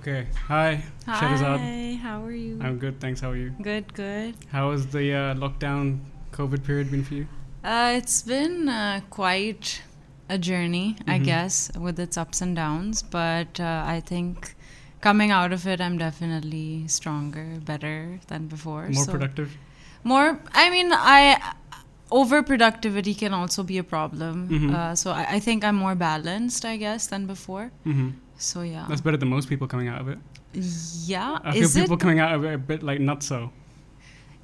Okay. Hi, Sheherzade. Hi, how are you? I'm good, thanks. How are you? good, good. How has the uh, lockdown COVID period been for you? Uh, it's been uh, quite a journey, I Mhm. guess, with its ups and downs. But uh, I think coming out of it, I'm definitely stronger, better than before. More So- productive? More. I mean, I overproductivity can also be a problem. Mhm. Uh, so I, I think I'm more balanced, I guess, than before. hmm So yeah. That's better than most people coming out of it. yeah. I feel Is people it? coming out of it a bit like not so.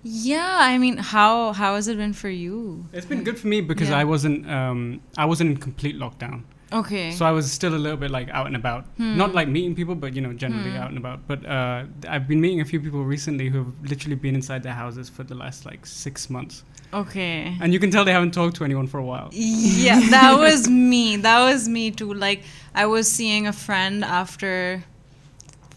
Yeah. I mean, how how has it been for you? It's been good for me because Yeah. I wasn't um, I wasn't in complete lockdown, Okay. so I was still a little bit like out and about. Hmm. Not like meeting people, but you know, generally Hmm. out and about. But uh, I've been meeting a few people recently who have literally been inside their houses for the last like six months, Okay. and you can tell they haven't talked to anyone for a while. Yeah, that was me. That was me too. Like I was seeing a friend after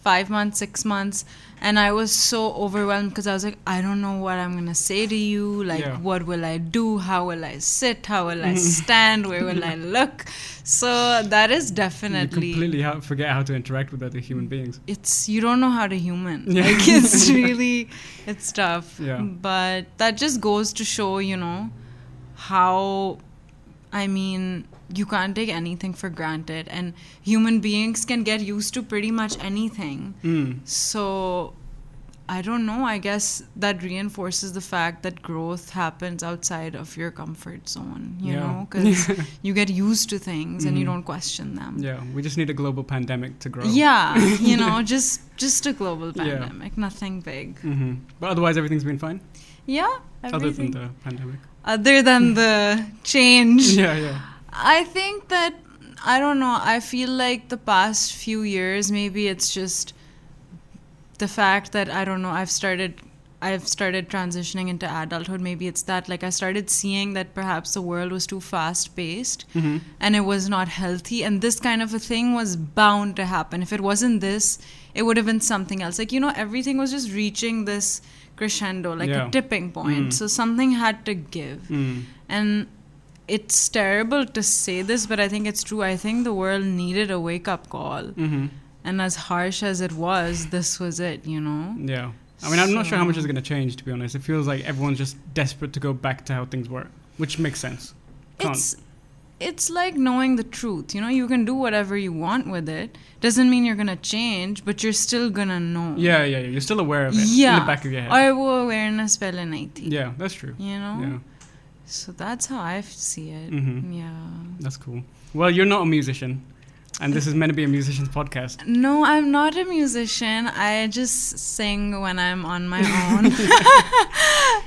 five months, six months, and I was so overwhelmed because I was like, I don't know what I'm gonna say to you. Like, Yeah. what will I do? How will I sit? How will I stand? Where will I look? So that is You definitely. completely ha- forget how to interact with other human beings. it's you don't know how to human. Yeah. Like it's really it's tough. Yeah. But that just goes to show, you know, how I mean, you can't take anything for granted and human beings can get used to pretty much anything. Mm. So I don't know, I guess that reinforces the fact that growth happens outside of your comfort zone, you Yeah. know, cuz you get used to things and you Mhm. don't question them. Yeah, we just need a global pandemic to grow. Yeah, you know, just just a global Yeah. pandemic, nothing big. hmm But otherwise, everything's been fine. Yeah, Other than the pandemic. Other than the change, Yeah, yeah. I think that I don't know. I feel like the past few years, maybe it's just the fact that I don't know. I've started. I've started transitioning into adulthood. Maybe it's that like I started seeing that perhaps the world was too fast paced hmm and it was not healthy and this kind of a thing was bound to happen if it wasn't this it would have been something else like you know everything was just reaching this crescendo like Yeah. a tipping point Mm. so something had to give Mm. and it's terrible to say this but i think it's true i think the world needed a wake up call hmm and as harsh as it was this was it you know Yeah. I mean, I'm not sure how much So- is going to change, to be honest. It feels like everyone's just desperate to go back to how things were, which makes sense. Can't. it's it's like knowing the truth you know you can do whatever you want with it doesn't mean you're gonna change but you're still gonna know Yeah, yeah, yeah. You're still aware of it yeah in the back of your head. और वो awareness पहले नहीं थी yeah, that's true. you know Yeah, so that's how I see it Mhm. yeah that's cool. Well, you're not a musician, and this is meant to be a musician's podcast. no I'm not a musician I just sing when I'm on my own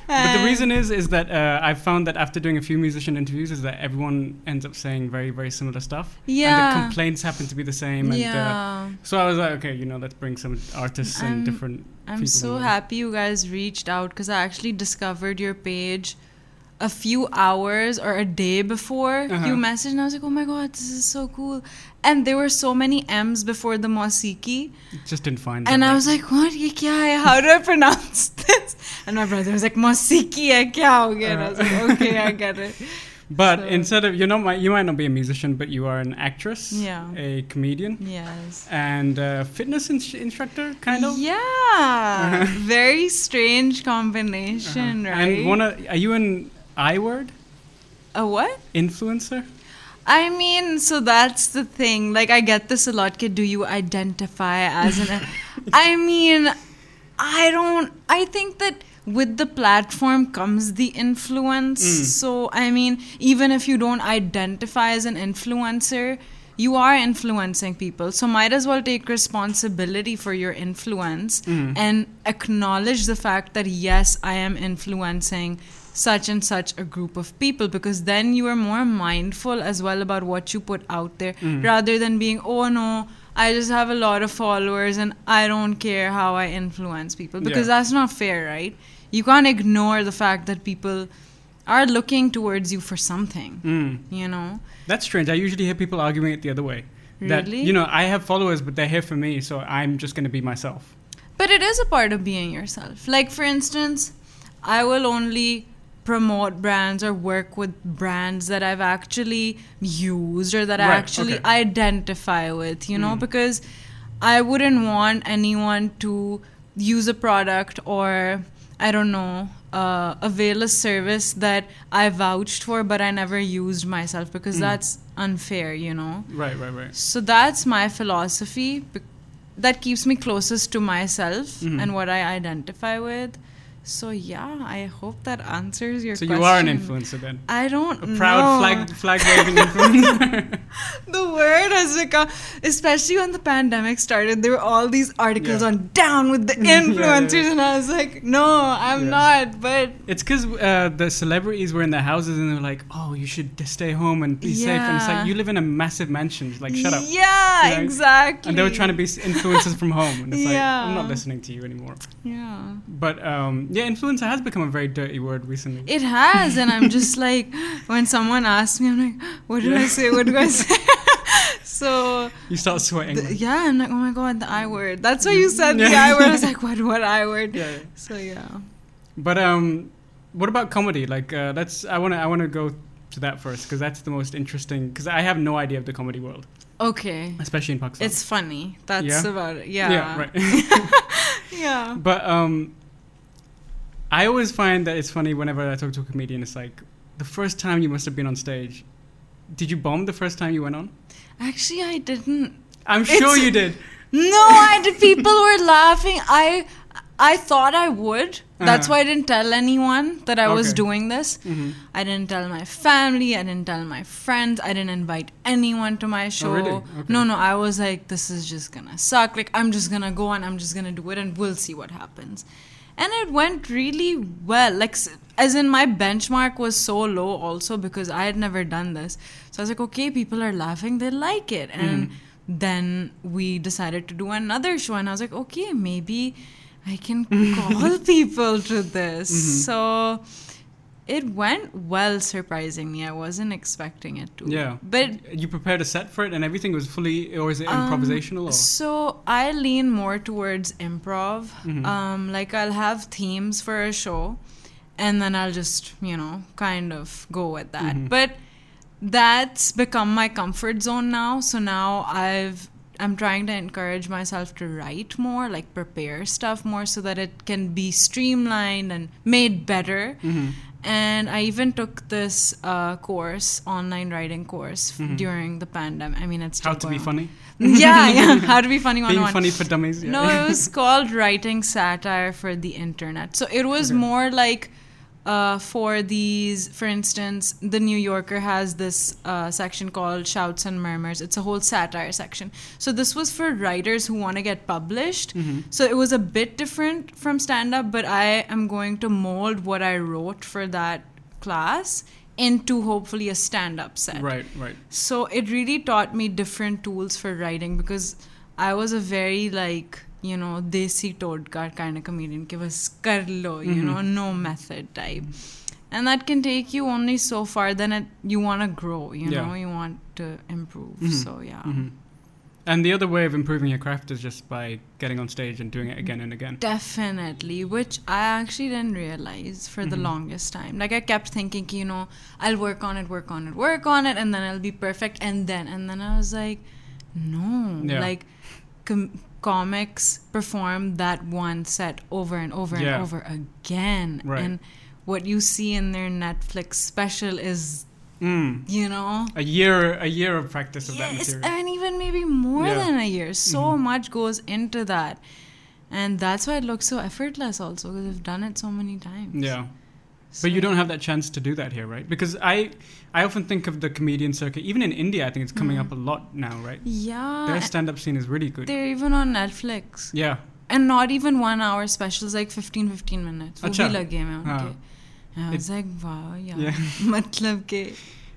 But the reason is, is that uh, I've found that after doing a few musician interviews, is that everyone ends up saying very, very similar stuff. Yeah. And the complaints happen to be the same. And, uh, yeah so I was like, okay, you know, let's bring some artists and I'm- different. I'm so along. happy you guys reached out because I actually discovered your page a few hours or a day before Uh-huh. you messaged, and I was like, oh my god, this is so cool. And there were so many M's before the Mosiki. Just didn't find. And I right- was like, what? Ye kya hai? How do I pronounce this? And my brother was like, Mosiki hai kya ho gaya? And I was like, okay, I get it. But So- instead of you know, my, you might not be a musician, but you are an actress, Yeah. a comedian, Yes. and a fitness in- instructor, kind of. Yeah. Very strange combination, Uh-huh. right? And one, of- are you an I word a what? influencer? I mean, so that's the thing. Like, I get this a lot. Kid, do you identify as an? I mean, I don't. I think that with the platform comes the influence. Mm. So, I mean, even if you don't identify as an influencer, you are influencing people. So, might as well take responsibility for your influence Mhm. and acknowledge the fact that yes, I am influencing such and such a group of people because then you are more mindful as well about what you put out there Mm. rather than being, oh no, I just have a lot of followers and I don't care how I influence people because Yeah. that's not fair, right? You can't ignore the fact that people are looking towards you for something, Mm. you know? That's strange. I usually hear people arguing it the other way. That Really? you know, I have followers, but they're here for me, so I'm just going to be myself. But it is a part of being yourself. Like, for instance, I will only promote brands or work with brands that I've actually used or that I actually okay. identify with, you know, Mm. because I wouldn't want anyone to use a product or I don't know uh, avail a service that I vouched for but I never used myself because Mm. that's unfair, you know. Right, right, right. So that's my philosophy. That keeps me closest to myself Mhm. and what I identify with. So yeah, I hope that answers your So question. you are an influencer then. I don't A proud know. flag flag waving influencer. the word has become, especially when the pandemic started, there were all these articles Yeah. on down with the Yeah, yeah, influencers, yeah. and I was like, no, I'm not. But it's because uh, the celebrities were in their houses and they were like, "Oh, you should stay home and be safe." And it's like you live in a massive mansion. Like, shut up. Yeah, You know? exactly. And they were trying to be influencers from home, and it's like I'm not listening to you anymore. Yeah. But um, yeah, influencer has become a very dirty word recently. It has, and I'm just like, when someone asks me, I'm like, what do I say? What do I say? so, you start sweating. the- yeah, I'm like, oh my god, the I word. That's why you said the Yeah. I word. I was like, what, what I word? yeah, yeah. So, yeah. But um, what about comedy? Like, uh, that's I want to I want to go to that first because that's the most interesting. Because I have no idea of the comedy world, Okay. especially in Pakistan. It's funny. That's Yeah? about it. Yeah. yeah, right. Yeah. But um, I always find that it's funny whenever I talk to a comedian. It's like the first time you must have been on stage. Did you bomb the first time you went on? Actually, I didn't. I'm sure It's- you did. No, I did. People were laughing. I I thought I would. That's Uh-huh. why I didn't tell anyone that I was doing this. hmm I didn't tell my family. I didn't tell my friends. I didn't invite anyone to my show. Oh, really? Okay. No, no. I was like, this is just gonna suck. Like, I'm just gonna go and I'm just gonna do it and we'll see what happens. And it went really well. Like, as in, my benchmark was so low also because I had never done this. So I was like, okay, people are laughing. They like it. And then we decided to do another show. And I was like, okay, maybe I can call people to this. Mhm. So it went well, surprisingly. I wasn't expecting it to. Yeah. But You prepared a set for it, and everything was fully, or is it um, improvisational? Or? So I lean more towards improv. Mhm. Um, like I'll have themes for a show, and then I'll just you know kind of go with that. Mhm. But that's become my comfort zone now. So now I've I'm trying to encourage myself to write more, like prepare stuff more, so that it can be streamlined and made better. Mhm. And I even took this uh, course, online writing course, Mhm. during the pandemic. I mean, it's How to be on. funny? yeah, yeah. How to be funny one Being funny for dummies. Yeah. No, it was called writing satire for the internet. So it was Okay. more like uh, for these, for instance, the New Yorker has this uh, section called Shouts and Murmurs. It's a whole satire section. So this was for writers who want to get published. Mhm. So it was a bit different from stand up, but I am going to mold what I wrote for that class into hopefully a stand up set. Right, right. So it really taught me different tools for writing because I was a very like you know desi todkar kind of comedian ke was karlo, you mm-hmm. know no method type and that can take you only so far then it, you want to grow you yeah. know you want to improve mm-hmm. so yeah mm-hmm. and the other way of improving your craft is just by getting on stage and doing it again and again definitely which i actually didn't realize for mm-hmm. the longest time like i kept thinking you know i'll work on it work on it work on it and then i'll be perfect and then and then i was like no yeah. like com- comics perform that one set over and over Yeah. and over again, Right. and what you see in their Netflix special is, Mm. you know. A year, a year of practice of that material. and even maybe more Yeah. than a year. So Mhm. much goes into that. And that's why it looks so effortless also because I've done it so many times. Yeah. But you don't have that chance to do that here, right? Because I, I often think of the comedian circuit. Even in India, I think it's coming Mhm. up a lot now, right? Yeah. Their stand-up scene is really good. They're even on Netflix. Yeah. And not even one hour specials, like 15 15 minutes. वो अच्छा. भी लगे हैं हाँ. उनके. And I was like, wow, yeah. Yeah. मतलब के.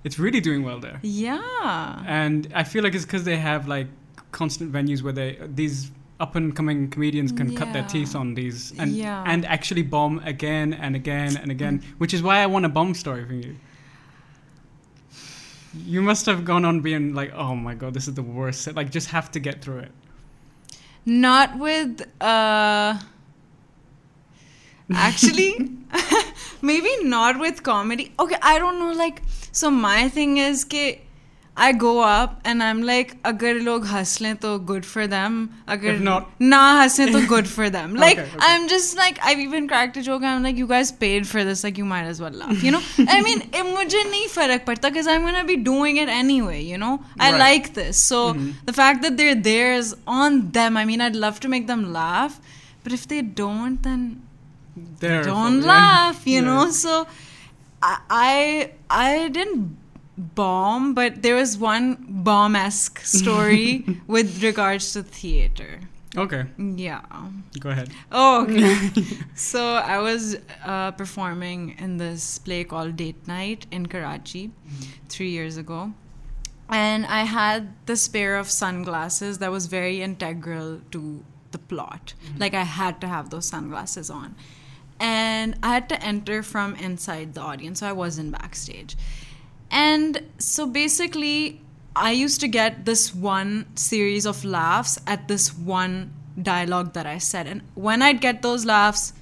It's really doing well there. Yeah. And I feel like it's because they have like constant venues where they these up and coming comedians can cut their Yeah. teeth on these and Yeah. and actually bomb again and again and again, which is why I want a bomb story from you. You must have gone on being like, oh my god, this is the worst. Like, just have to get through it. Not with uh actually maybe not with comedy. Okay, I don't know like so my thing is ke I go up and I'm like, अगर लोग हंस लें तो good for them. अगर If not- ना हंसे तो good for them. Like Okay, okay. I'm just like I've even cracked a joke. I'm like, you guys paid for this. Like you might as well laugh. You know. I mean, it मुझे नहीं फर्क पड़ता because I'm gonna be doing it anyway. You know. I Right. like this. So the fact that they're there is on them. I mean, I'd love to make them laugh, but if they don't, then There. don't yeah. laugh you Yeah. know so I, I i didn't bomb but there was one bomb-esque story with regards to theater. Okay, yeah. Go ahead. oh okay. so i was uh, performing in this play called date night in karachi three years ago. And i had this pair of sunglasses that was very integral to the plot. Like i had to have those sunglasses on. And i had to enter from inside the audience so i wasn't backstage and so basically i used to get this one series of laughs at this one dialogue that i said and when i'd get those laughs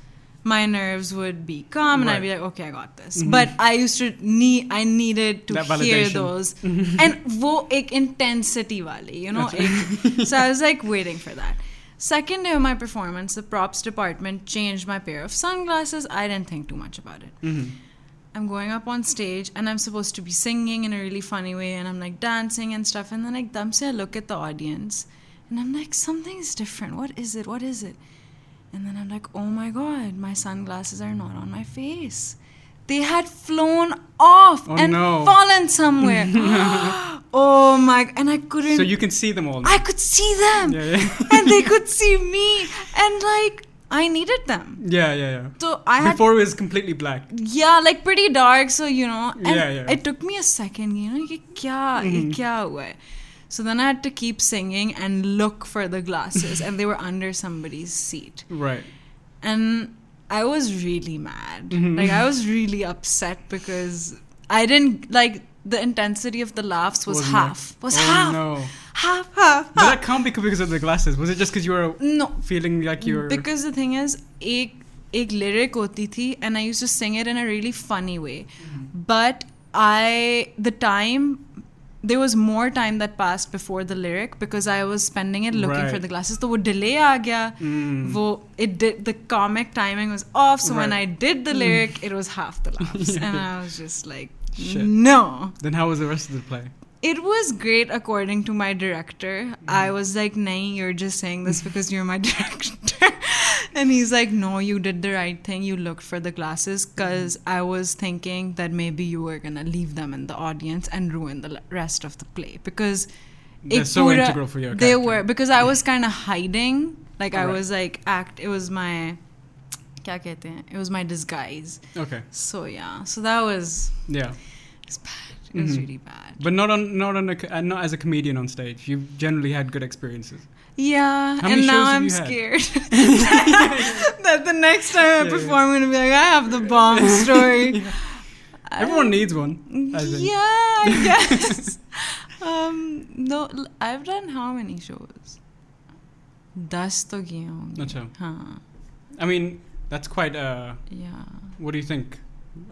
my nerves would be calm and I'd be like, okay, I got this. But I used to need, I needed to hear those. and wo ek intensity wali, you know? so I was like waiting for that. Second day of my performance, the props department changed my pair of sunglasses. I didn't think too much about it. Mhm. I'm going up on stage and I'm supposed to be singing in a really funny way and I'm like dancing and stuff. And then like damse I look at the audience and I'm like, something's different. What is it? What is it? And then I'm like, oh my god, my sunglasses are not on my face. They had flown off Oh, and no. fallen somewhere. oh my! And I couldn't. So you can see them all. I could see them, yeah, yeah. and they could see me, and like I needed them. yeah, yeah, yeah. So I had Before it was completely black. yeah, like pretty dark. So you know, and Yeah, yeah. it took me a second. You know, ये क्या ये क्या हुआ है? So then I had to keep singing and look for the glasses, and they were under somebody's seat. Right. And I was really mad. Mhm. Like I was really upset because I didn't like the intensity of the laughs was Wasn't there? half. Was oh, half. no. Half, half, But half. that can't be because of the glasses. Was it just because you were No, feeling like you were. because the thing is एक एक lyric होती थी and I used to sing it in a really funny way but I the time there was more time that passed before the lyric because I was spending it looking for Right. the glasses तो वो delay आ गया Mm. वो it did the comic timing was off so when I Right. did the lyric it was half the laughs Yeah. and I was just like Shit. no Then how was the rest of the play? it was great according to my director. I was like, Nahi, you're just saying this because you're my director. and he's like, No, you did the right thing. You looked for the glasses because I was thinking that maybe you were going to leave them in the audience and ruin the l- rest of the play. Because They're ek so pura- integral for your They character. were, because I was kind of hiding. Like, I Right. was like, act, it was my. क्या कहते हैं? It was my disguise. Okay. So yeah, so that was Yeah. it was bad. It was Mhm. really bad. But not on not on a, co- uh, not as a comedian on stage. You've generally had good experiences. Yeah, How many and now shows have I'm you had? scared that the next time I Yeah, perform, I'm gonna be like, I have the bomb story. I- Everyone needs one. I think. Yeah, I guess. um, no, l- I've done how many shows? दस तो किए होंगे अच्छा. हाँ I mean, that's quite. Uh, yeah what do you think?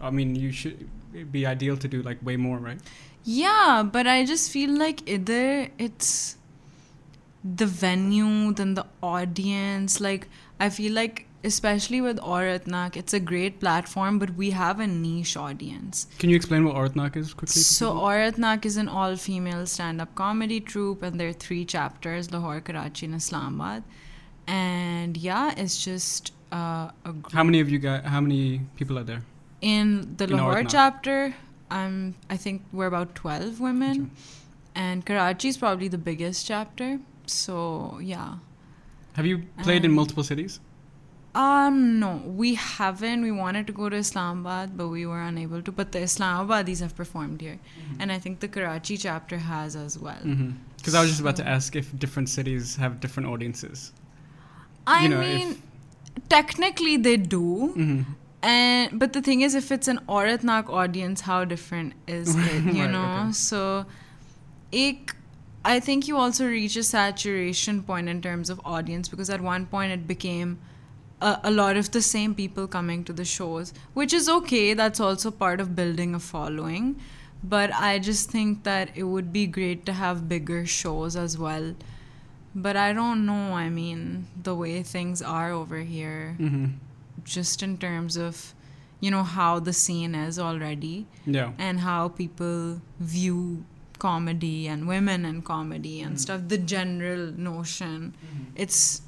I mean, you should it'd be ideal to do like way more, right? Yeah, but I just feel like either it's the venue, then the audience. Like, I feel like, especially with Auratnak, it's a great platform, but we have a niche audience. Can you explain what Auratnak is quickly? So? Auratnak is an all female stand up comedy troupe, and there are three chapters Lahore, Karachi, and Islamabad. And yeah, it's just uh, a group. how many of you guys? How many people are there? In the In Lahore chapter, um, I think we're about 12 women. And Karachi is probably the biggest chapter. So, yeah. Have you played in multiple cities? Um, no, we haven't. We wanted to go to Islamabad, but we were unable to. But the Islamabadis have performed here. And I think the Karachi chapter has as well. Because I was just about to ask if different cities have different audiences. I You know, mean, technically they do. hmm And but the thing is, if it's an Auratnak audience, how different is it? You Right, know, okay. so ek, I think you also reach a saturation point in terms of audience because at one point it became a, a lot of the same people coming to the shows, which is okay. That's also part of building a following. But I just think that it would be great to have bigger shows as well. But I don't know, I mean, the way things are over here, hmm just in terms of, you know, how the scene is already Yeah. and how people view comedy and women and comedy and Mm. stuff, the general notion. Mm-hmm. It's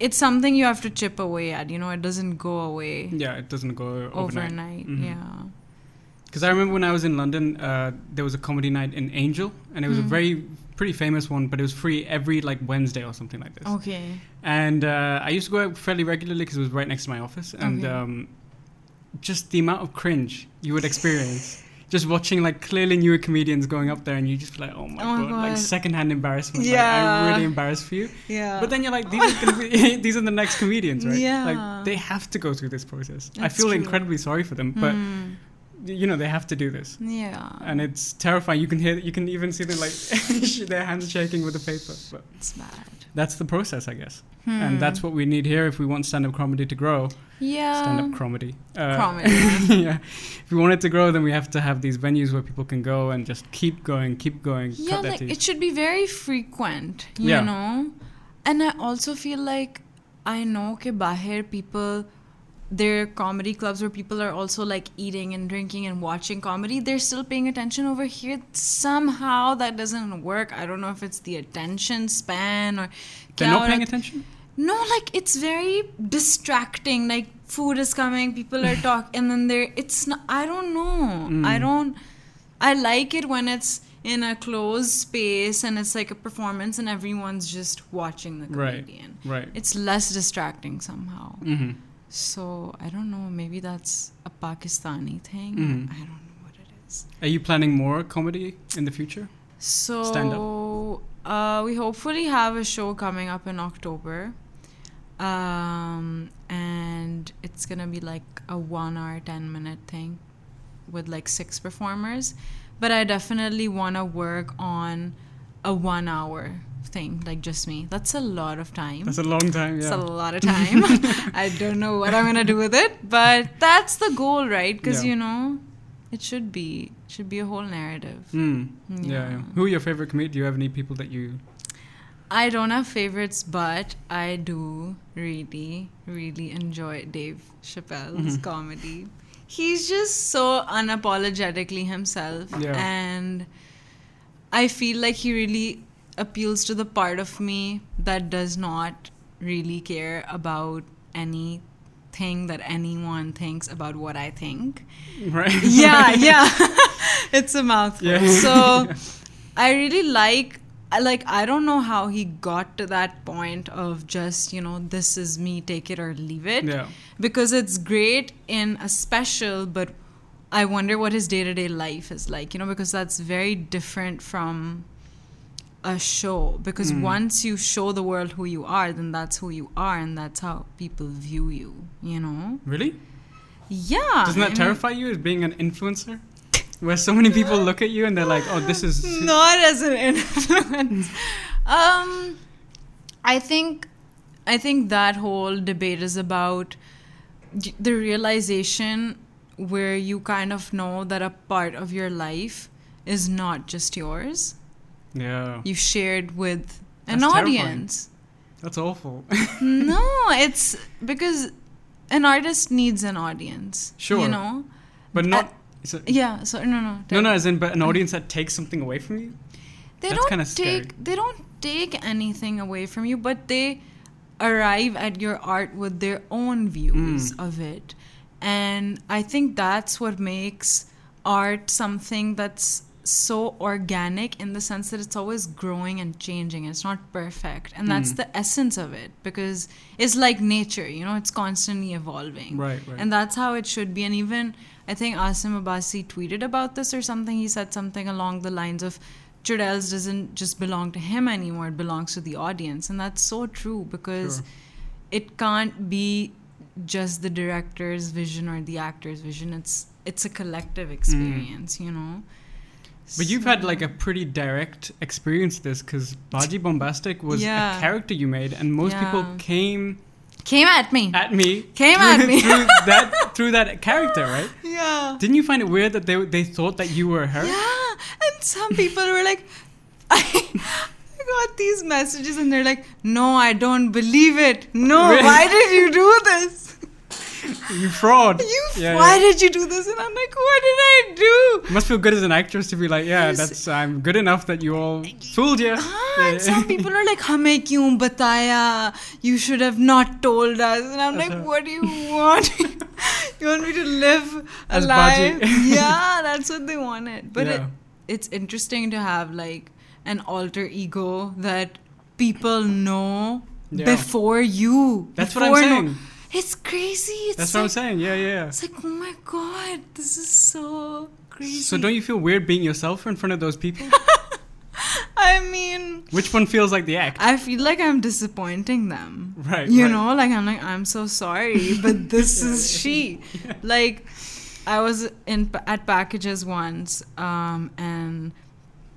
it's something you have to chip away at, you know, it doesn't go away Yeah, it doesn't go overnight. overnight. Mhm. Yeah. Because I remember when I was in London, uh, there was a comedy night in Angel, and it was a Mhm. very pretty famous one, but it was free every like Wednesday or something like this. Okay. And uh, I used to go out fairly regularly because it was right next to my office, and Okay. um, just the amount of cringe you would experience. Just watching like clearly newer comedians going up there, and you just feel like, oh my, Oh my god, like God. secondhand embarrassment. Like, Yeah. I'm really embarrassed for you. Yeah. But then you're like, these are, gonna be, these are the next comedians, right? Yeah. Like they have to go through this process. I feel true. incredibly sorry for them, but Hmm. You know they have to do this, yeah. and it's terrifying. You can hear, you can even see them like their hands shaking with the paper. But it's bad. that's the process, I guess, Hmm. and that's what we need here if we want stand-up comedy to grow. yeah. Stand-up comedy. Uh, Comedy. yeah. If we want it to grow, then we have to have these venues where people can go and just keep going, keep going, yeah, like it should be very frequent, you Yeah. know. And I also feel like I know ke bahir people there are comedy clubs where people are also like eating and drinking and watching comedy. They're still paying attention over here. Somehow that doesn't work. I don't know if it's the attention span or They're not paying attention. No, like it's very distracting. Like food is coming, people are talking, and then there. It's not. I don't know. Mm. I don't. I like it when it's in a closed space and it's like a performance and everyone's just watching the comedian. Right. right. It's less distracting somehow. hmm So I don't know. Maybe that's a Pakistani thing. Mhm. I don't know what it is. Are you planning more comedy in the future? So Stand-up. Uh, we hopefully have a show coming up in October, um, and it's gonna be like a one-hour, ten-minute thing with like six performers. But I definitely want to work on a one-hour thing, like just me. That's a lot of time. That's a long time. Yeah. It's a lot of time. I don't know what I'm gonna do with it, but that's the goal, right? Because Yeah. you know, it should be should be a whole narrative. Mm. Yeah. Yeah. yeah. Who are your favorite comedians? Do you have any people that you? I don't have favorites, but I do really, really enjoy Dave Chappelle's Mhm. comedy. He's just so unapologetically himself. Yeah. And I feel like he really appeals to the part of me that does not really care about anything that anyone thinks about what I think Right. yeah, yeah. it's a mouthful. Yeah. So I really like like I don't know how he got to that point of just, you know, this is me, take it or leave it. Yeah. Because it's great in a special, but I wonder what his day-to-day life is like, you know, because that's very different from a show because Mm. once you show the world who you are then that's who you are and that's how people view you you know Really? yeah Doesn't I that mean- terrify you as being an influencer? Where so many people look at you and they're like, "Oh, this is." not as an influence. um, I think, I think that whole debate is about the realization where you kind of know that a part of your life is not just yours. Yeah. You shared with an That's terrifying. audience. That's awful. no, it's because an artist needs an audience. Sure. You know. but not. so- Yeah. So no, no. no, no, as in, but an audience that takes something away from you. they That's don't kinda scary. take they don't take anything away from you but they arrive at your art with their own views Mm. of it and i think that's what makes art something that's so organic in the sense that it's always growing and changing it's not perfect and that's Mm. the essence of it because it's like nature you know it's constantly evolving Right, right. and that's how it should be. And even I think Asim Abbasi tweeted about this or something. He said something along the lines of Churails doesn't just belong to him anymore, it belongs to the audience. And that's so true because Sure. it can't be just the director's vision or the actor's vision. It's it's a collective experience, you know. But you've had like a pretty direct experience this because Baji Bombastic was Yeah. a character you made, and most people came Came at me. at me. Came through, at me. through that through that character, right? yeah. Didn't you find it weird that they they thought that you were her? Yeah, and some people were like, I, I got these messages and they're like, no, I don't believe it. No, Really? why did you do this? you fraud. You, yeah, why yeah. did you do this? And I'm like, what did I do? Must feel good as an actress to be like, yeah, yes. that's I'm good enough that you all fooled you. Ah, yeah, some people are like, Hame kyun bataya? You should have not told us. And I'm that's like, what do you want? you want me to live a life? yeah, that's what they wanted. But it, it's interesting to have like an alter ego that people know before you. That's before what I'm saying. No, it's crazy. It's That's like, what I'm saying. Yeah, yeah. It's like, oh my god, this is so crazy. So don't you feel weird being yourself in front of those people? I mean, Which one feels like the act? I feel like I'm disappointing them. Right. You right. know, like I'm like I'm so sorry, but this is she. Like I was in at packages once, um, and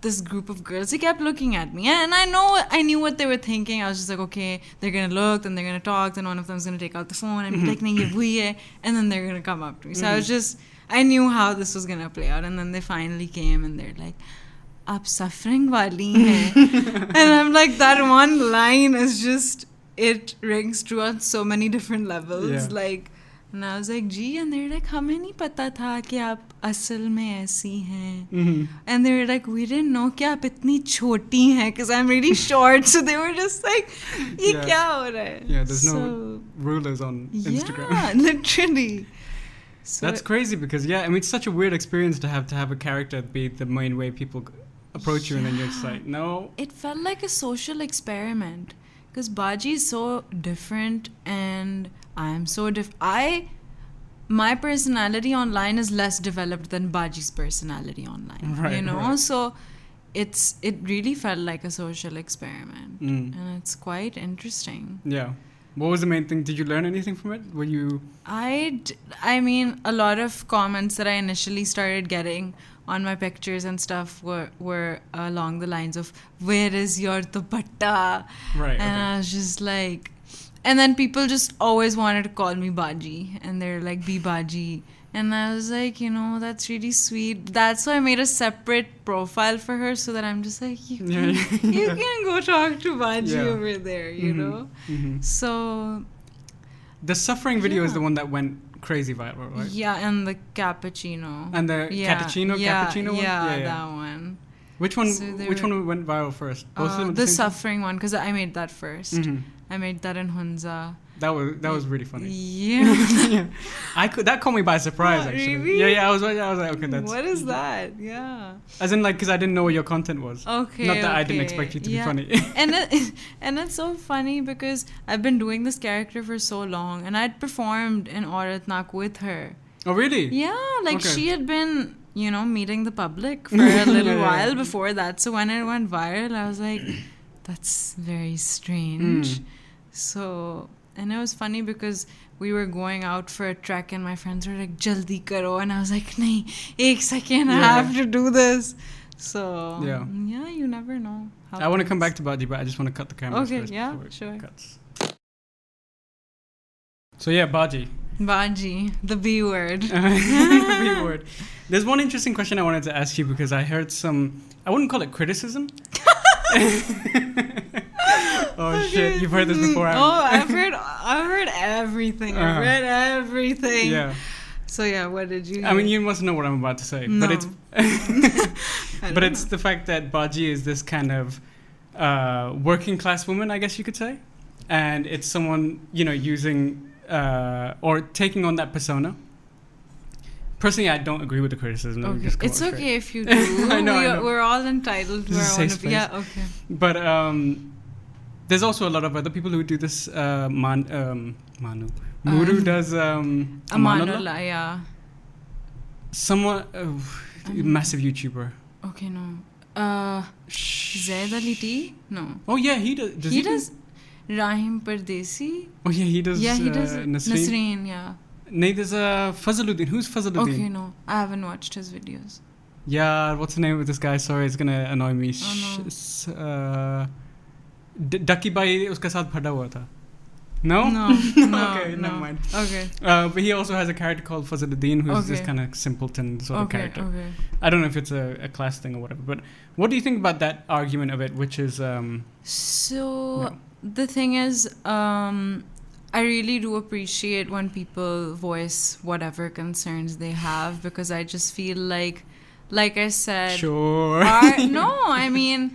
this group of girls they kept looking at me. And i know i knew what they were thinking. I was just like okay they're gonna look then they're gonna talk then one of them's gonna take out the phone and be like and then they're gonna come up to me. So i was mm-hmm. just i knew how this was gonna play out. And then they finally came and they're like up suffering wali and i'm like that one line is just it rings true on so many different levels. Yeah. like and I was like gee and they're like हमें नहीं पता था कि आप असल में ऐसी हैं Mhm. and they were like we didn't know कि आप इतनी छोटी हैं because I'm really short so they were just like ये Yeah. क्या हो रहा है Yeah, there's no So, rulers on Instagram. yeah literally so That's crazy because yeah, I mean it's such a weird experience to have to have a character be the main way people g- approach you, and then you're just Yeah. like, no, it felt like a social experiment because Baji is so different and I'm so diff. I my personality online is less developed than Baji's personality online. Right, you know, right. so it's it really felt like a social experiment, Mm. and it's quite interesting. yeah. What was the main thing? Did you learn anything from it? Were you I, d- I mean, a lot of comments that I initially started getting on my pictures and stuff were were along the lines of "Where is your dupatta?" right? And okay. I was just like, and then people just always wanted to call me Baji, and they're like, "Be Baji." And I was like, you know, that's really sweet. That's why I made a separate profile for her so that I'm just like, you can, Yeah, yeah. you can go talk to Baji Yeah. over there, you Mhm. know? Mhm. So, The suffering video is the one that went crazy viral, right? yeah, and the cappuccino. And the yeah, cappuccino, yeah, cappuccino one. Yeah, that one. Which one? So which were- one went viral first? Both of Uh, the time? suffering one, because I made that 1st Mhm. I made that in Hunza. That was that was really funny. Yeah. yeah. I could that caught me by surprise Oh, actually. really? Yeah, yeah. I was I was like, okay, that's what is that? Yeah. as in like because I didn't know what your content was. Okay. Not that I didn't expect you to Yeah. be funny. and it, and it's so funny because I've been doing this character for so long, and I'd performed in Auratnak with her. oh really? Yeah, like Okay. she had been, you know, meeting the public for a little while before that. So when it went viral, I was like, that's very strange. Mm. So, and it was funny because we were going out for a trek, and my friends were like, "Jaldi karo," and I was like, "Nahi, ek second, I have to do this." So Yeah. yeah, you never know. I want to come back to Baji, but I just want to cut the camera Okay, yeah, sure. Cuts. So yeah, Baji. Baji, the B word. B word. There's one interesting question I wanted to ask you because I heard some. I wouldn't call it criticism. oh shit! You've heard this before. Oh, I've heard. I've heard everything. I've Uh-huh. read everything. yeah. So yeah, what did you? I mean, you must know what I'm about to say, No. but it's but it's know. the fact that Baji is this kind of uh, working class woman, I guess you could say, and it's someone you know using uh, or taking on that persona. Personally, I don't agree with the criticism. Okay. It's okay if you do. I know, we are, all entitled to This our own. safe Yeah. Okay. But um, there's also a lot of other people who do this. Uh, man, um, Manu. Muru Um, does um. Amanullah. Yeah. Someone, uh, Um, massive YouTuber. Okay. No. Uh, Zaid Ali T. No. Oh yeah, he does. does he do- does. Rahim Pardesi. Oh yeah, he does. yeah, he uh, does. Nasreen. Nasreen. Yeah. No, there's uh, Fazluddin. Who's Fazluddin? Okay. No, I haven't watched his videos. Yeah, what's the name of this guy? Sorry, it's gonna annoy me. Oh, no. Uh, डकी भाई उसके साथ फटा हुआ था No? No, no, okay, no. never mind. Okay, Uh, but he also has a character called Fazaluddin, who's this Okay. kind of simpleton sort of okay, character. okay. I don't know if it's a, a class thing or whatever, but what do you think about that argument of it, which is, um, So Yeah. the thing is, um, I really do appreciate when people voice whatever concerns they have because I just feel like, like I said, sure. art. No, I mean,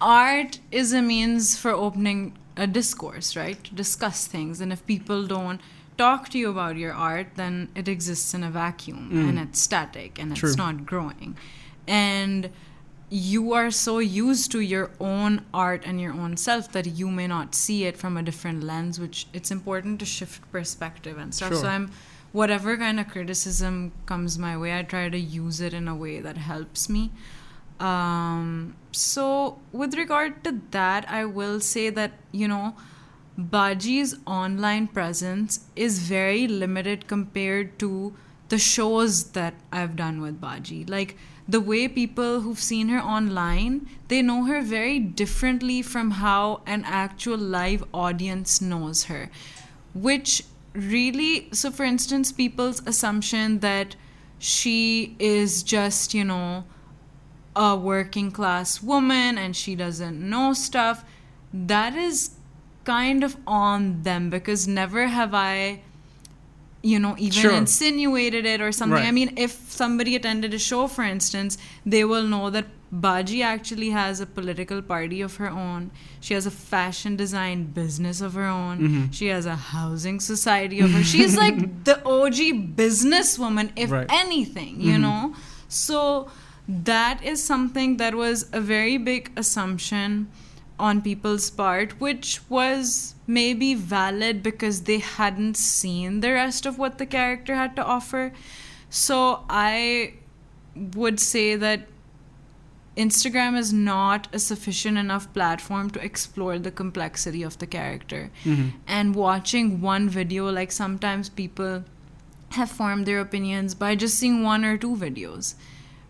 art is a means for opening a discourse, right? To discuss things, and if people don't talk to you about your art, then it exists in a vacuum Mm. and it's static and True. it's not growing, and you are so used to your own art and your own self that you may not see it from a different lens which it's important to shift perspective and stuff so i'm whatever kind of criticism comes my way i try to use it in a way that helps me um, so with regard to that i will say that you know baji's online presence is very limited compared to the shows that i've done with baji. Like the way people who've seen her online they know her very differently from how an actual live audience knows her. Which really so for instance people's assumption that she is just you know a working class woman and she doesn't know stuff that is kind of on them because never have i you know even Sure. insinuated it or something Right. i mean if somebody attended a show for instance they will know that baji actually has a political party of her own she has a fashion design business of her own Mhm. she has a housing society of her she's like the og businesswoman if Right. anything you Mhm. know so that is something that was a very big assumption on people's part, which was maybe valid because they hadn't seen the rest of what the character had to offer. So I would say that Instagram is not a sufficient enough platform to explore the complexity of the character. Mhm. And watching one video, like sometimes people have formed their opinions by just seeing one or two videos,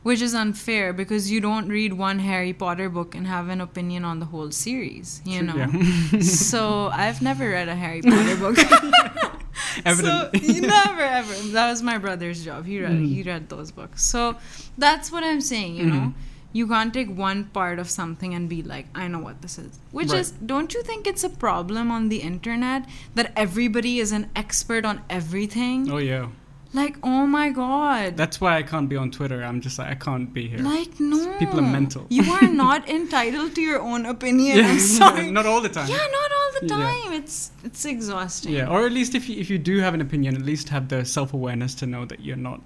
which is unfair because you don't read one Harry Potter book and have an opinion on the whole series, you know? yeah. so I've never read a Harry Potter book. So, never ever. That was my brother's job. He read Mhm. he read those books. So that's what I'm saying, you know. Mhm. You can't take one part of something and be like, I know what this is. Which Right. is don't you think it's a problem on the internet that everybody is an expert on everything? oh, yeah. Like, oh my god. That's why I can't be on Twitter. I'm just like, I can't be here. like no. People are mental. You are not entitled to your own opinion. I'm sorry. Not all the time. Yeah, not all the Yeah. time. It's it's exhausting. Yeah, or at least if you, if you do have an opinion, at least have the self awareness to know that you're not,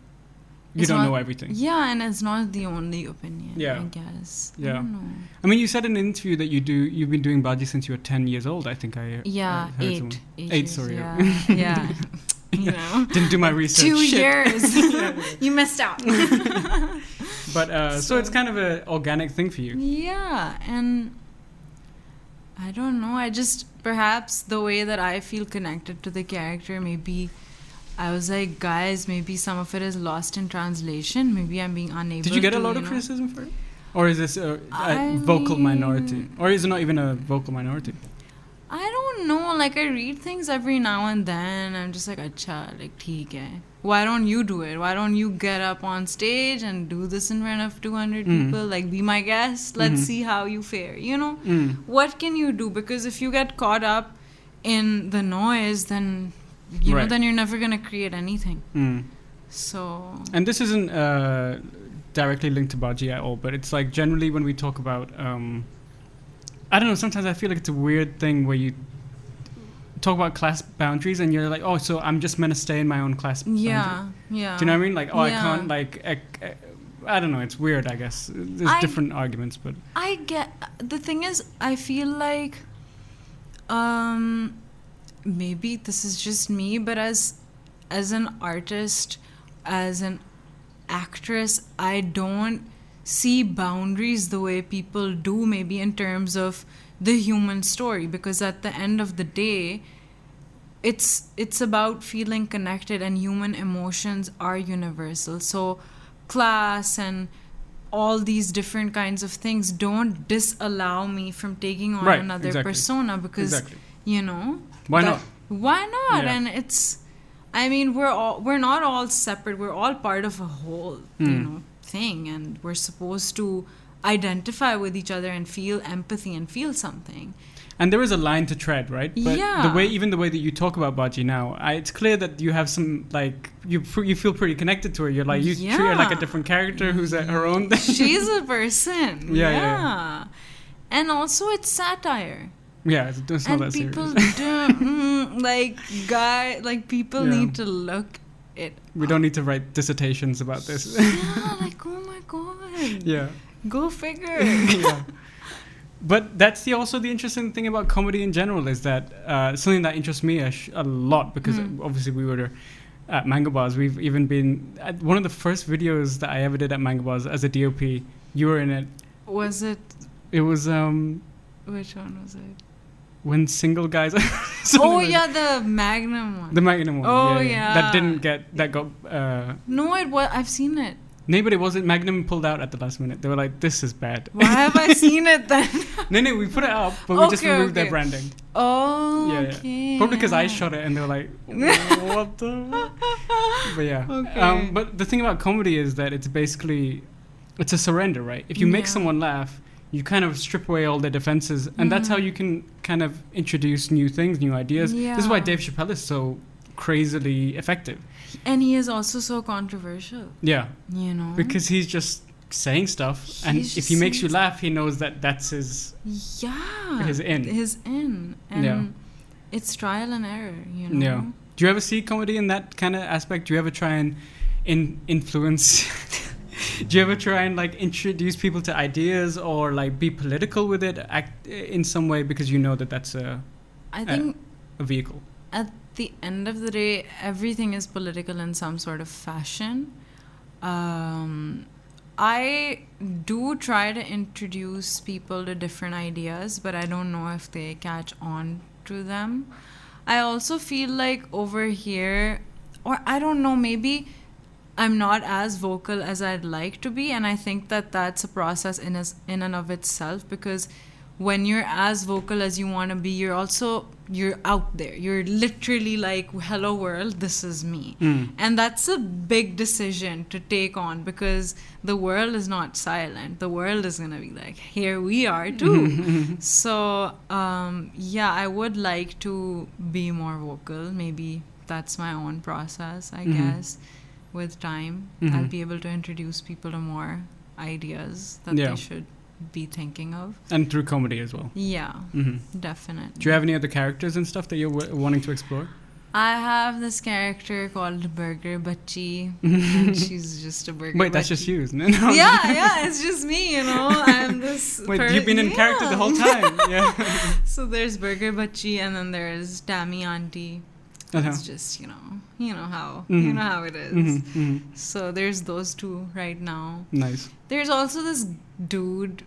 you It's don't not- know everything. Yeah, and it's not the only opinion. Yeah. I guess. I Yeah. don't know. I mean, you said in an interview that you do you've been doing Baji since you were ten years old. I think I Yeah, I heard eight. someone- Eight, Eight, years, sorry. Yeah. you know. Didn't do my research. Two Shit. years. you missed out. But uh, so, it's kind of an organic thing for you. yeah, and I don't know. I just perhaps the way that I feel connected to the character, maybe I was like, guys, maybe some of it is lost in translation. Maybe I'm being unable. To. Did you get a lot of know- criticism for it? Or is this a vocal minority? Or is it not even a vocal minority? I don't know. Like I read things every now and then. I'm just like, acha, like theek hai. Why don't you do it? Why don't you get up on stage and do this in front of 200 Mm. people? Like, be my guest. Let's Mhm. see how you fare. You know, Mm. what can you do? Because if you get caught up in the noise, then you know, then you're never gonna create anything. Mm. So And this isn't uh, directly linked to Baji at all, but it's like generally when we talk about, um, I don't know. Sometimes I feel like it's a weird thing where you talk about class boundaries and you're like, oh, so I'm just meant to stay in my own class. boundary. yeah, yeah. Do you know what I mean? Like, oh, I can't like. ec- ec- I don't know. It's weird. I guess there's I- different arguments, but I get the thing is I feel like um maybe this is just me but as as an artist as an actress I don't see boundaries the way people do maybe in terms of the human story because at the end of the day it's it's about feeling connected and human emotions are universal so class and all these different kinds of things don't disallow me from taking on Right, another exactly. persona because exactly. you know Why that- not? Why not? Yeah. And it's, I mean, we're all we're not all separate. We're all part of a whole, you Mm. know, thing, and we're supposed to identify with each other and feel empathy and feel something. And there is a line to tread, right? But Yeah. the way, even the way that you talk about Baji now, I, it's clear that you have some like you you feel pretty connected to her. You're like you treat her like a different character who's at her own. thing. She's a person. Yeah, Yeah. yeah, And also, it's satire. yeah, it's, it's not and that people serious. don't mm, like guy like people Yeah. need to look it. we don't need to write dissertations about this. Yeah, like god. yeah. Go figure. yeah. But that's the also the interesting thing about comedy in general is that uh, something that interests me a, sh- a lot because Mm. obviously we were at MangoBaaz. We've even been one of the first videos that I ever did at MangoBaaz as a DOP. You were in it. Was it It was um which one was it? when single guys. Oh yeah, the Magnum one. The Magnum one. Oh, yeah. That yeah. didn't get that got. Uh, no, it was. I've seen it. No, but it wasn't. Magnum pulled out at the last minute. They were like, "This is bad." Why have I seen it then? no, no, we put it up, but we just Okay, removed their branding. Oh, Yeah, yeah. okay. Probably because I shot it, and they were like, "What the?" But yeah. Okay. Um, but the thing about comedy is that it's basically, it's a surrender, right? If you make someone laugh, you kind of strip away all their defenses, and that's how Mhm. you can kind of introduce new things, new ideas. Yeah. This is why Dave Chappelle is so crazily effective. And he is also so controversial. Yeah, You know. because he's just saying stuff, and if he makes you laugh, he knows that that's his. yeah, His in. His in, and Yeah. it's trial and error. You know. Yeah. Do you ever see comedy in that kind of aspect? Do you ever try and in influence? Do you ever try and like introduce people to ideas or like be political with it, act eh, in some way because you know that that's a, I think a vehicle? at the end of the day, everything is political in some sort of fashion. Um, I do try to introduce people to different ideas, but I don't know if they catch on to them. I also feel like over here, or I don't know, maybe I'm not as vocal as I'd like to be, and I think that that's a process in as in and of itself because when you're as vocal as you want to be, you're also you're out there. You're literally like, "Hello world, this is me," Mm. and that's a big decision to take on because the world is not silent. The world is gonna be like, "Here we are too." so um, yeah, I would like to be more vocal. Maybe that's my own process, I Mhm. guess. With time, I'll Mhm. be able to introduce people to more ideas that Yeah. they should be thinking of. And through comedy as well. Yeah, hmm definitely. Do you have any other characters and stuff that you're w- wanting to explore? I have this character called Burger Butchie, and she's just a burger. Wait, that's just you, isn't it? No, yeah, yeah, it's just me, you know. I'm this. Wait, per- you've been in character the whole time. Yeah. So there's Burger Butchie, and then there's Tammy Auntie. Uh-huh. It's just you know, you know how Mhm. you know how it is. Mhm, mhm. So there's those two right now. Nice. There's also this dude,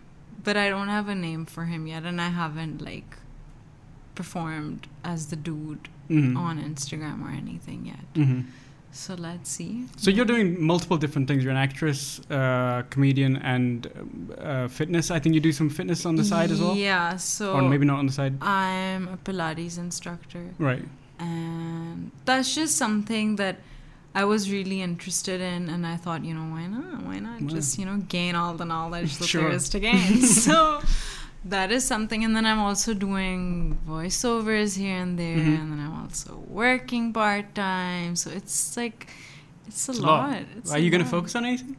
but I don't have a name for him yet, and I haven't like performed as the dude Mhm. on Instagram or anything yet. Mhm. So let's see. So you're doing multiple different things. You're an actress, uh, comedian, and uh, fitness. I think you do some fitness on the side as well, Yeah. So or maybe not on the side. I'm a Pilates instructor, Right. and that's just something that I was really interested in, and I thought, you know, why not? Why not just you know gain all the knowledge that Sure. there is to gain? so that is something, and then I'm also doing voiceovers here and there, Mhm. and then I'm also working part time. So it's like it's a It's lot. lot. It's Are a you going to focus on anything?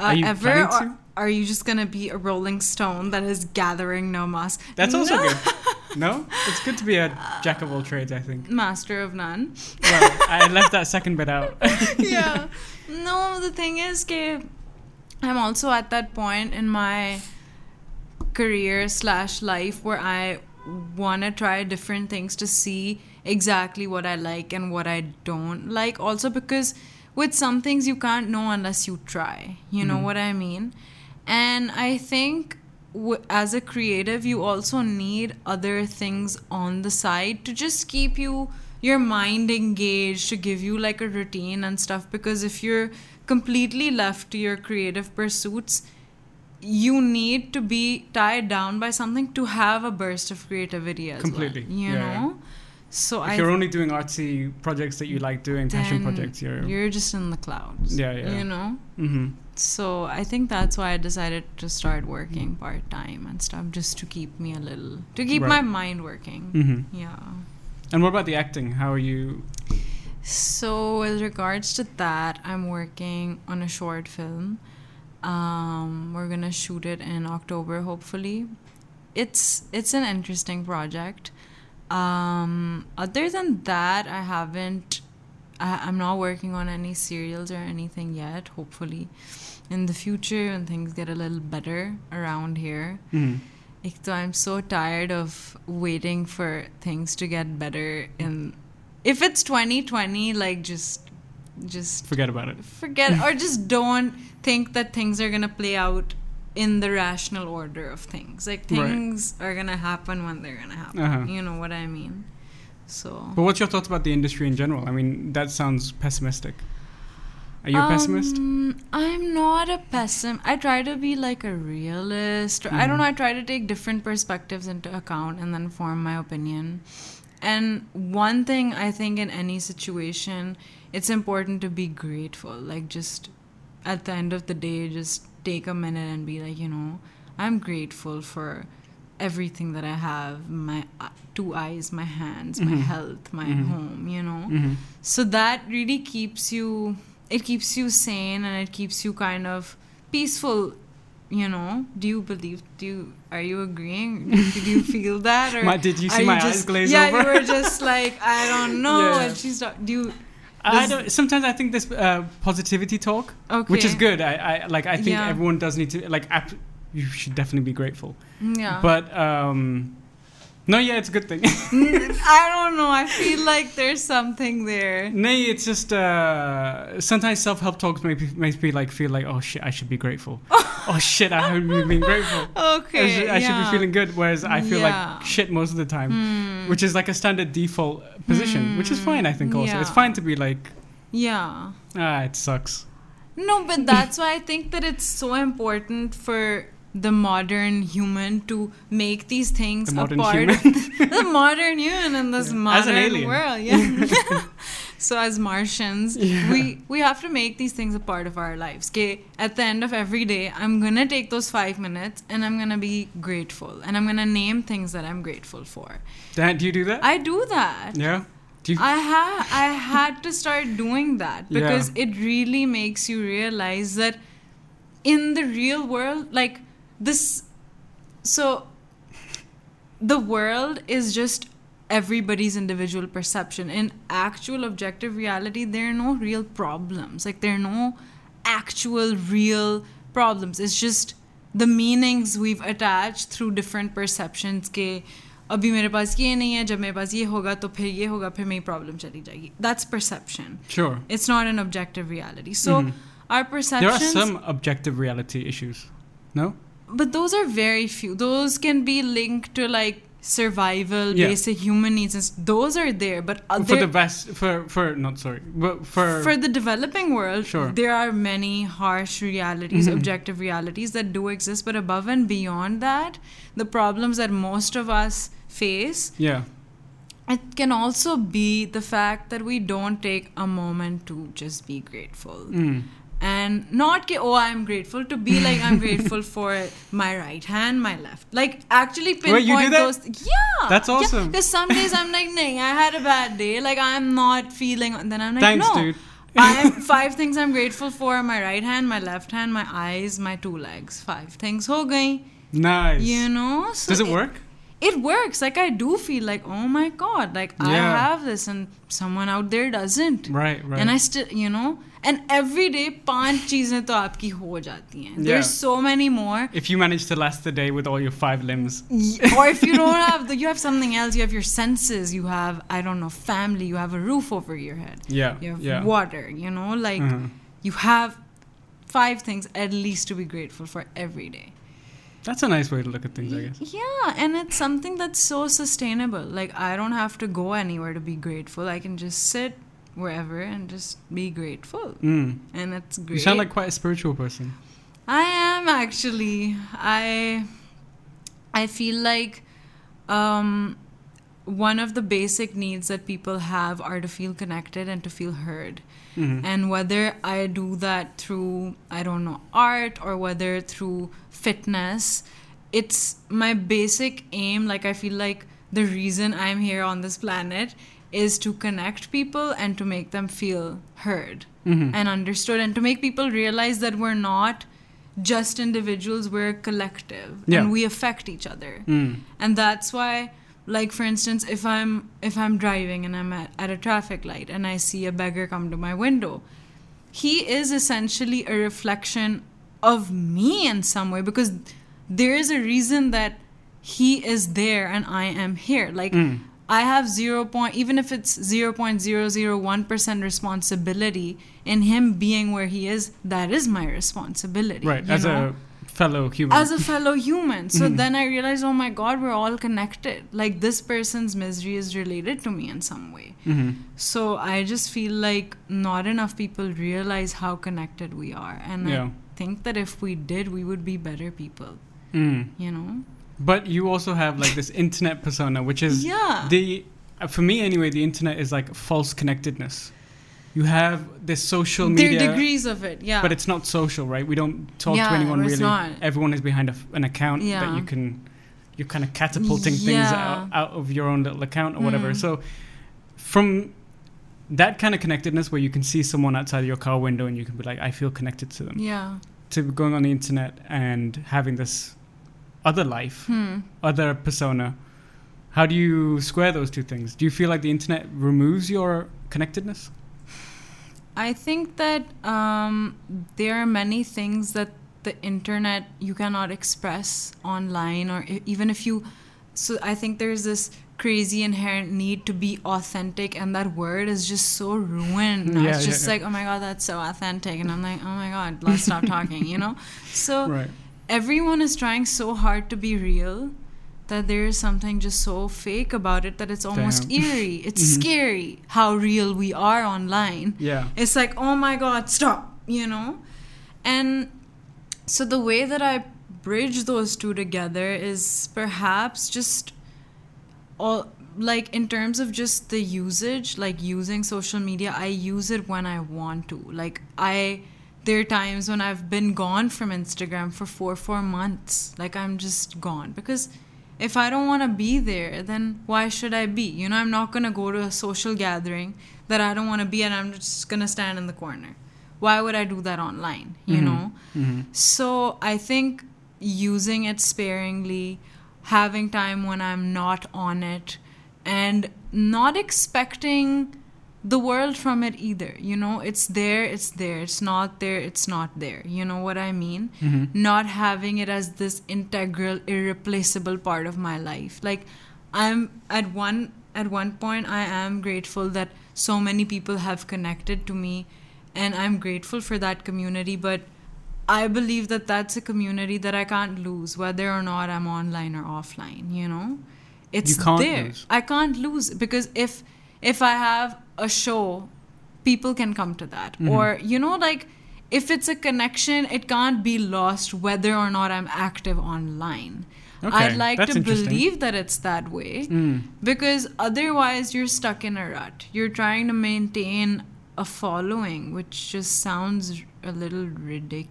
Uh, Are you ever, or to? are you just gonna be a Rolling Stone that is gathering no moss? That's also No. good. No, it's good to be a jack of all trades. I think. Master of none. Well, I left that second bit out. yeah. No, the thing is, I'm also at that point in my career slash life where I want to try different things to see exactly what I like and what I don't like. Also, because with some things you can't know unless you try. You know Mhm. what I mean? And I think as a creative, you also need other things on the side to just keep you your mind engaged to give you like a routine and stuff because if you're completely left to your creative pursuits you need to be tied down by something to have a burst of creativity as Completely. well you Yeah, yeah. know So If I you're only doing artsy projects that you like doing, passion projects, you're, you're just in the clouds. Yeah, yeah. You know? hmm So I think that's why I decided to start working part time and stuff, just to keep me a little, to keep my mind working. hmm Yeah. And what about the acting? How are you? So with regards to that, I'm working on a short film. Um, we're gonna shoot it in October, hopefully. It's it's an interesting project. Um, other than that, I haven't. I, I'm not working on any serials or anything yet. Hopefully, in the future, when things get a little better around here. Mhm. Ek I'm so tired of waiting for things to get better. In if it's 2020, like just just Forget about it. forget or just don't think that things are gonna play out in the rational order of things. Like Right. things are gonna happen when they're gonna happen. Uh-huh. You know what I mean? So But what's your thoughts about the industry in general? I mean, that sounds pessimistic. Are you a pessimist? Um, I'm not a pessimist. I try to be like a realist. Or, I don't Mhm. know. I try to take different perspectives into account and then form my opinion. And one thing I think in any situation, it's important to be grateful. Like just at the end of the day, just take a minute and be like, you know, I'm grateful for everything that I have my two eyes, my hands, my Mhm. health, my Mhm. home, you know hmm so that really keeps you it keeps you sane and it keeps you kind of peaceful you know do you believe do you are you agreeing did you feel that or My, did you see my just, eyes glaze yeah over? you were just like i don't know Yeah. and she's not do you I don't, sometimes I think this uh, positivity talk, okay which is good. I, I like. I think Yeah. everyone does need to like. Ap- you should definitely be grateful. yeah But um, no, yeah, it's a good thing. i don't know i feel like there's something there Nay, it's just uh, sometimes self-help talks make me, makes me like feel like oh shit, I should be grateful. oh shit, I haven't been grateful. I, okay should, I should be feeling good. Whereas I feel Yeah. like shit most of the time, Hmm. which is like a standard default position, which is fine. I think also it's fine to be like yeah ah, it sucks. No, but that's why I think that it's so important for the modern human to make these things The a part human. of the modern human in this Yeah. As an modern alien. world. Yeah. so as Martians, Yeah. we we have to make these things a part of our lives. Okay, at the end of every day, I'm gonna take those five minutes and I'm gonna be grateful and I'm gonna name things that I'm grateful for. Dan, do you do that? I do that. yeah. Do you, I ha I had to start doing that Yeah. because it really makes you realize that in the real world, like this, so the world is just everybody's individual perception. In actual objective reality, there are no real problems. Like there are no actual real problems. It's just the meanings we've attached through different perceptions के अभी मेरे पास ये नहीं है जब मेरे पास ये होगा तो फिर ये होगा फिर मेरी प्रॉब्लम चली जाएगी that's perception sure. it's not an objective reality so Mhm. our There are perceptions some objective reality issues. But those are very few those can be linked to like survival Yeah. basic human needs and those are there but for the best for for not sorry but for, for the developing world Sure. there are many harsh realities Mhm. objective realities that do exist but above and beyond that the problems that most of us face yeah it can also be the fact that we don't take a moment to just be grateful mm. And not ke, oh i'm grateful to be like i'm grateful for my right hand my left like actually pinpoint Wait, you do that? those yeah That's awesome. because some days i'm like nah i had a bad day like i'm not feeling and then i'm like thanks no dude I'm five things I'm grateful for: my right hand, my left hand, my eyes, my two legs. Five things ho gayi. nice You know? So does it work It works. Like I do feel like, oh my god, like I Yeah. have this, and someone out there doesn't. right right And I still, you know, and every day पांच चीजें तो आपकी हो जाती हैं. There's Yeah. so many more. if you manage to last the day with all your five limbs Y- or if you don't have the, you have something else. You have your senses. You have I don't know family. You have a roof over your head. yeah You have yeah water. You know, like Uh-huh. you have five things at least to be grateful for every day. that's a nice way to look at things i guess Yeah, and it's something that's so sustainable. Like I don't have to go anywhere to be grateful. I can just sit wherever and just be grateful. mm. And that's great. you sound like quite a spiritual person I am actually. I I feel like um one of the basic needs that people have are to feel connected and to feel heard. Mhm. And whether I do that through, I don't know, art or whether through fitness, it's my basic aim. Like, I feel like the reason I'm here on this planet is to connect people and to make them feel heard Mhm. and understood and to make people realize that we're not just individuals, we're a collective Yeah. and we affect each other Mm. and that's why like for instance if i'm if i'm driving and i'm at, at a traffic light and i see a beggar come to my window he is essentially a reflection of me in some way because there is a reason that he is there and i am here like Mm. i have 0 point even if it's 0.001% responsibility in him being where he is that is my responsibility Right. As know? a fellow human. as a fellow human. So Mhm. then I realized, oh my God, we're all connected. Like this person's misery is related to me in some way. Mhm. So I just feel like not enough people realize how connected we are. And Yeah. I think that if we did, we would be better people, Mm. you know? But you also have like this internet persona, which is Yeah. the for me anyway. The internet is like false connectedness. You have this social there media, are degrees of it, yeah. but it's not social, right? We don't talk Yeah, to anyone it's really. not. Everyone is behind a an account that you can. You're kind of catapulting things out, out of your own little account or whatever. Mm. So, from that kind of connectedness, where you can see someone outside your car window and you can be like, "I feel connected to them," yeah. to going on the internet and having this other life, Hmm. other persona. How do you square those two things? Do you feel like the internet removes your connectedness? I think that um, there are many things that the internet you cannot express online, or even if you. So I think there's this crazy inherent need to be authentic, and that word is just so ruined. Yeah, it's just yeah. like, oh my god, that's so authentic, and I'm like, oh my god, let's stop talking, you know. So Right. everyone is trying so hard to be real that there is something just so fake about it that it's almost Damn. eerie. It's Mhm. scary how real we are online. Yeah. It's like, oh my god, stop, you know? And so the way that I bridge those two together is perhaps just all like in terms of just the usage, like using social media, I use it when I want to. Like I there are times when I've been gone from Instagram for four four months. Like I'm just gone because if I don't want to be there, then why should I be? You know, I'm not gonna go to a social gathering that I don't want to be at. I'm just gonna stand in the corner. Why would I do that online? You Mhm. know. hmm So I think using it sparingly, having time when I'm not on it, and not expecting the world from it either. You know, it's there, it's there. It's not there, it's not there. You know what I mean? hmm Not having it as this integral, irreplaceable part of my life. Like I'm at one at one point I am grateful that so many people have connected to me and I'm grateful for that community, but I believe that that's a community that I can't lose, whether or not I'm online or offline. You know, it's You can't there. lose. I can't lose because if if I have a show, people can come to that, Mhm. or you know, like if it's a connection, it can't be lost whether or not I'm active online. Okay, I'd like to believe that it's that way Mm. because otherwise you're stuck in a rut. You're trying to maintain a following, which just sounds a little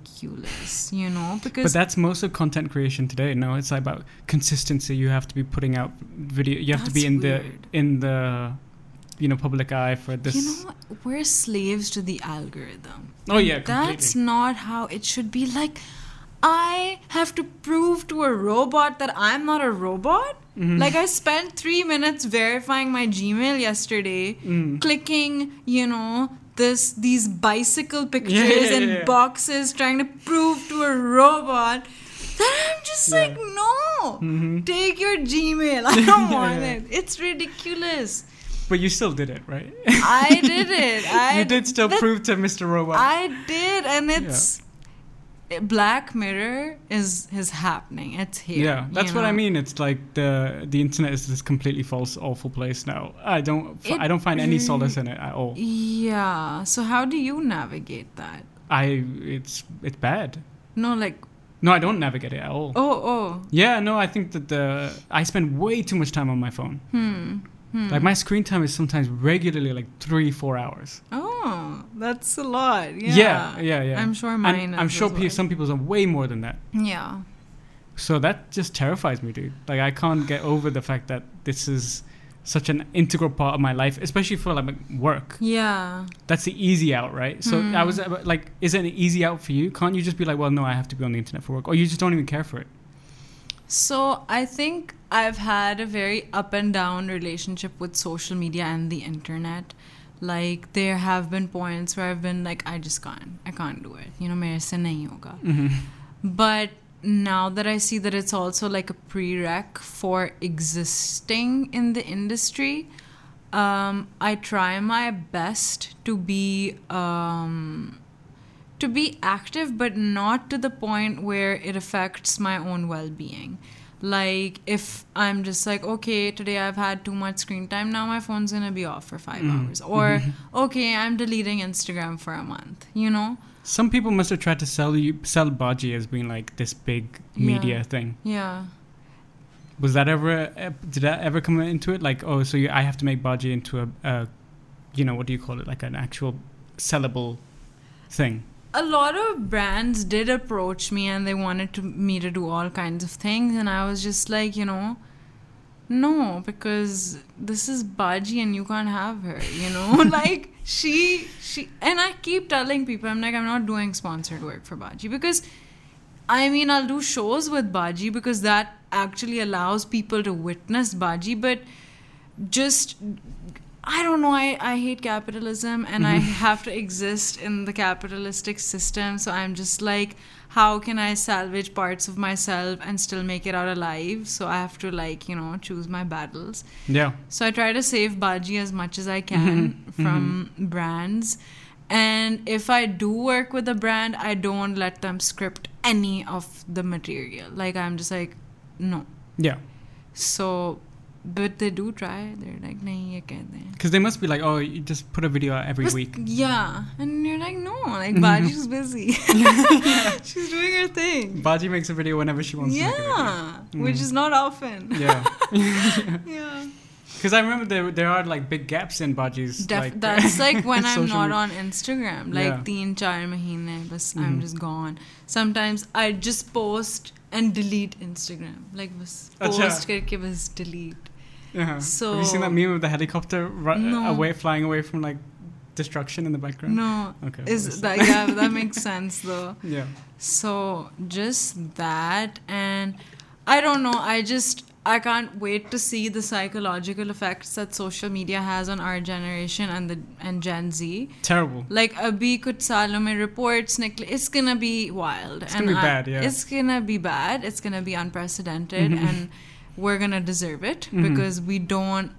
ridiculous, you know? Because But that's most of content creation today. No, it's about consistency. You have to be putting out video. You have to be in weird. the in the you know public eye for this. you know? We're slaves to the algorithm. oh yeah, completely. That's not how it should be. Like, I have to prove to a robot that I'm not a robot. Mhm. Like, I spent three minutes verifying my Gmail yesterday, Mm. clicking, you know, this these bicycle pictures Yeah, yeah, and yeah. boxes, trying to prove to a robot that I'm just like, no, Mhm. take your Gmail. I don't want it. It's ridiculous. But you still did it, right? I did it. I you did still that- prove to Mr. Robot. I did, and it's Black Mirror is is happening. It's here. yeah, that's what I mean. It's like the the internet is this completely false, awful place now. I don't It I don't find any solace in it at all. Yeah. So how do you navigate that? I it's it's bad. No, like No, I don't navigate it at all. Oh, oh. Yeah, no, I think that the I spend way too much time on my phone. Hmm. Hmm. Like my screen time is sometimes regularly like three, four hours. Oh, that's a lot. Yeah. Yeah, yeah, yeah. I'm sure mine. I'm sure pe- some people's are way more than that. Yeah. So that just terrifies me, dude. Like I can't get over the fact that this is such an integral part of my life, especially for like work. Yeah. That's the easy out, right? So Hmm. I was uh, like, is it an easy out for you? Can't you just be like, well, no, I have to be on the internet for work, or you just don't even care for it? So I think I've had a very up and down relationship with social media and the internet. Like there have been points where I've been like, I just can't, I can't do it. You know, mere se nahi hoga. Mm-hmm. But now that I see that it's also like a prereq for existing in the industry, um, I try my best to be um, to be active, but not to the point where it affects my own well-being. Like if I'm just like, okay, today I've had too much screen time, now my phone's gonna be off for 5 Mm. hours, or okay, I'm deleting Instagram for a month. You know? Some people must have tried to sell you sell Baji as being like this big media Yeah. thing. Yeah. Was that ever? Uh, did that ever come into it? Like, oh, so you, I have to make Baji into a, a, you know, what do you call it? Like an actual sellable thing. A lot of brands did approach me and they wanted to me to do all kinds of things and i was just like you know no because this is baji and you can't have her you know? Like she she and i keep telling people i'm like i'm not doing sponsored work for baji because i mean i'll do shows with baji because that actually allows people to witness baji but just I don't know. I, I hate capitalism and I mm-hmm. have to exist in the capitalistic system. So I'm just like, how can I salvage parts of myself and still make it out alive? So I have to, like, you know, choose my battles. Yeah. So I try to save Baji as much as I can mm-hmm. Mm-hmm. from brands. And if I do work with a brand, I don't let them script any of the material. Like, I'm just like, no. Yeah. So, but they do try. They're like, no you can't Because they must be like, oh, you just put a video every week. Yeah. And you're like, no, like, Baji's busy. She's doing her thing. Baji makes a video whenever she wants yeah, to. Yeah. Which mm. is not often. Yeah. yeah. Because I remember there, there are like big gaps in Baji's. Def- like, that's like when I'm not on Instagram. Like, yeah. teen char mahine, bas, mm-hmm. I'm just gone. Sometimes I just post and delete Instagram. Like, bas, post Achha. karke, bas, delete. Uh-huh. So- Have you seen that meme of the helicopter ru- No. away, flying away from like destruction in the background? No. Okay. Is that yeah, that makes sense though. Yeah. So just that and I don't know, I just I can't wait to see the psychological effects that social media has on our generation and the and Gen Z. Terrible. Like abhi kuch saalon mein reports nikle it's gonna be wild. It's gonna be I- bad, yeah. It's gonna be bad. It's gonna be unprecedented Mhm. and we're gonna deserve it Mhm. because we don't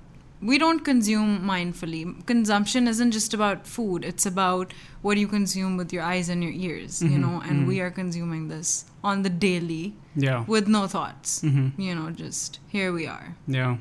we don't consume mindfully. Consumption isn't just about food. It's about what you consume with your eyes and your ears, you Mhm, know, and mhm. we are consuming this on the daily Yeah. with no thoughts. hmm You know, just here we are. Yeah.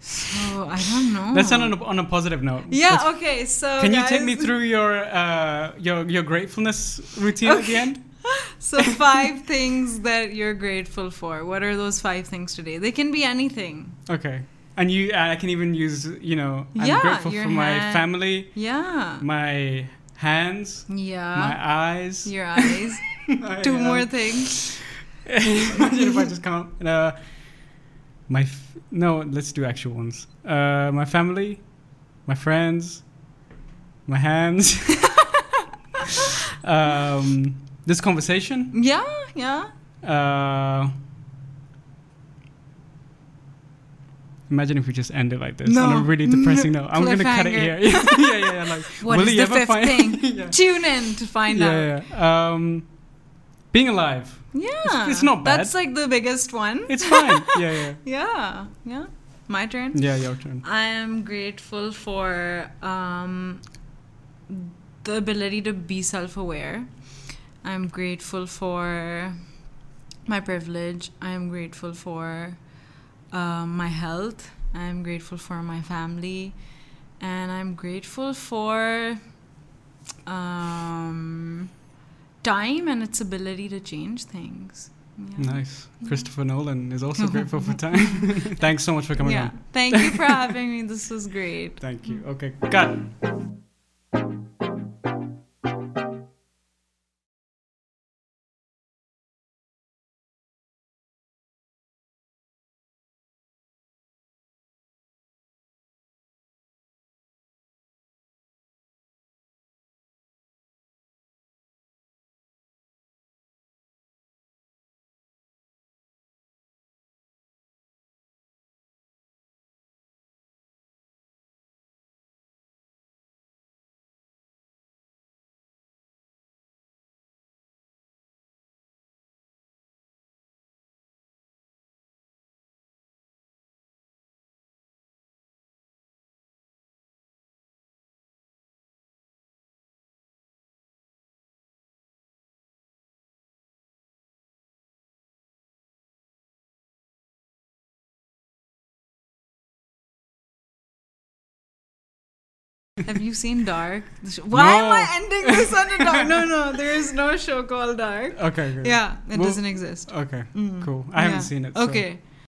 So I don't know. Let's end on a, on a positive note. Yeah, Let's- okay, so Can you take me through your uh, your your gratefulness routine at the end? So five things that you're grateful for. What are those five things today? They can be anything. Okay. And you, uh, I can even use, you know, I'm Yeah, grateful for my hand. family, Yeah. my hands, Yeah. my eyes. Your eyes. my, Two um, more things. Imagine if I just count. Uh, my f- no, let's do actual ones. Uh, my family, my friends, my hands. um, this conversation. Yeah, yeah. Uh, imagine if we just end it like this on a really depressing note. I'm gonna cut it here. yeah, yeah, yeah. Like, What will is he the fifth thing? yeah. Tune in to find out. yeah, yeah. Um, being alive. Yeah. it's not bad. That's like the biggest one. It's fine. yeah, yeah. yeah, yeah. My turn. Yeah, your turn. I am grateful for um, the ability to be self aware. I'm grateful for my privilege. I'm grateful for um, my health. I'm grateful for my family. And I'm grateful for um, time and its ability to change things. Yeah. Nice. Christopher Nolan is also grateful for time. Thanks so much for coming yeah. on. Thank you for having me. This was great. Thank you. Okay, cut. Have you seen Dark? Why am I ending this on a dark? No, no, there is no show called Dark. Okay, good. Yeah, it Well- doesn't exist. Okay, Mm. cool. I haven't seen it. so- Okay.